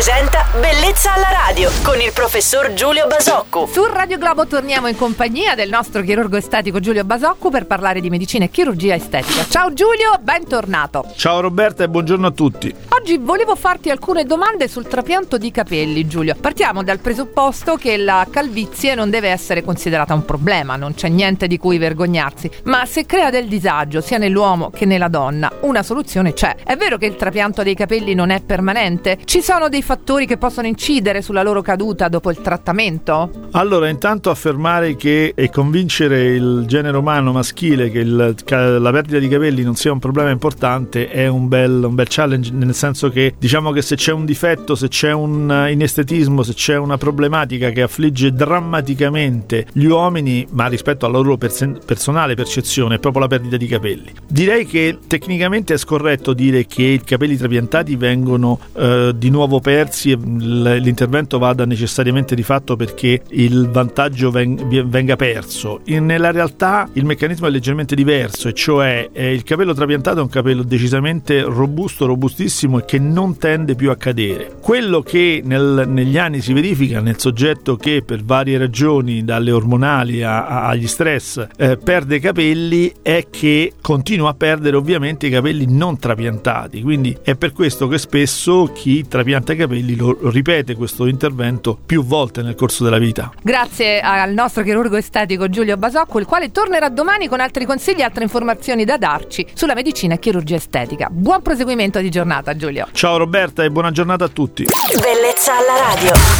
presenta Bellezza alla radio con il professor Giulio Basocco. Su Radio Globo torniamo in compagnia del nostro chirurgo estetico Giulio Basocco per parlare di medicina e chirurgia estetica. Ciao Giulio, bentornato. Ciao Roberta e buongiorno a tutti. Oggi volevo farti alcune domande sul trapianto di capelli, Giulio. Partiamo dal presupposto che la calvizie non deve essere considerata un problema, non c'è niente di cui vergognarsi, ma se crea del disagio sia nell'uomo che nella donna, una soluzione c'è. È vero che il trapianto dei capelli non è permanente? Ci sono dei fattori che possono incidere sulla loro caduta dopo il trattamento? Allora, intanto affermare che e convincere il genere umano maschile che il, la perdita di capelli non sia un problema importante è un bel, un bel challenge, nel senso che diciamo che se c'è un difetto, se c'è un inestetismo, se c'è una problematica che affligge drammaticamente gli uomini, ma rispetto alla loro pers- personale percezione, è proprio la perdita di capelli. Direi che tecnicamente è scorretto dire che i capelli trapiantati vengono eh, di nuovo persi e l'intervento vada necessariamente di fatto perché il vantaggio venga perso. nella realtà il meccanismo è leggermente diverso, e cioè eh, il capello trapiantato è un capello decisamente robusto, robustissimo e che non tende più a cadere. Quello che nel, negli anni si verifica nel soggetto che per varie ragioni, dalle ormonali a, a, agli stress, eh, perde i capelli è che continua a perdere ovviamente i capelli non trapiantati. Quindi è per questo che spesso chi trapianta i capelli lo ripete questo intervento più volte nel corso della vita. Grazie al nostro chirurgo estetico Giulio Basocco, il quale tornerà domani con altri consigli e altre informazioni da darci sulla medicina e chirurgia estetica. Buon proseguimento di giornata, Giulio. Ciao Roberta e buona giornata a tutti. Bellezza alla radio.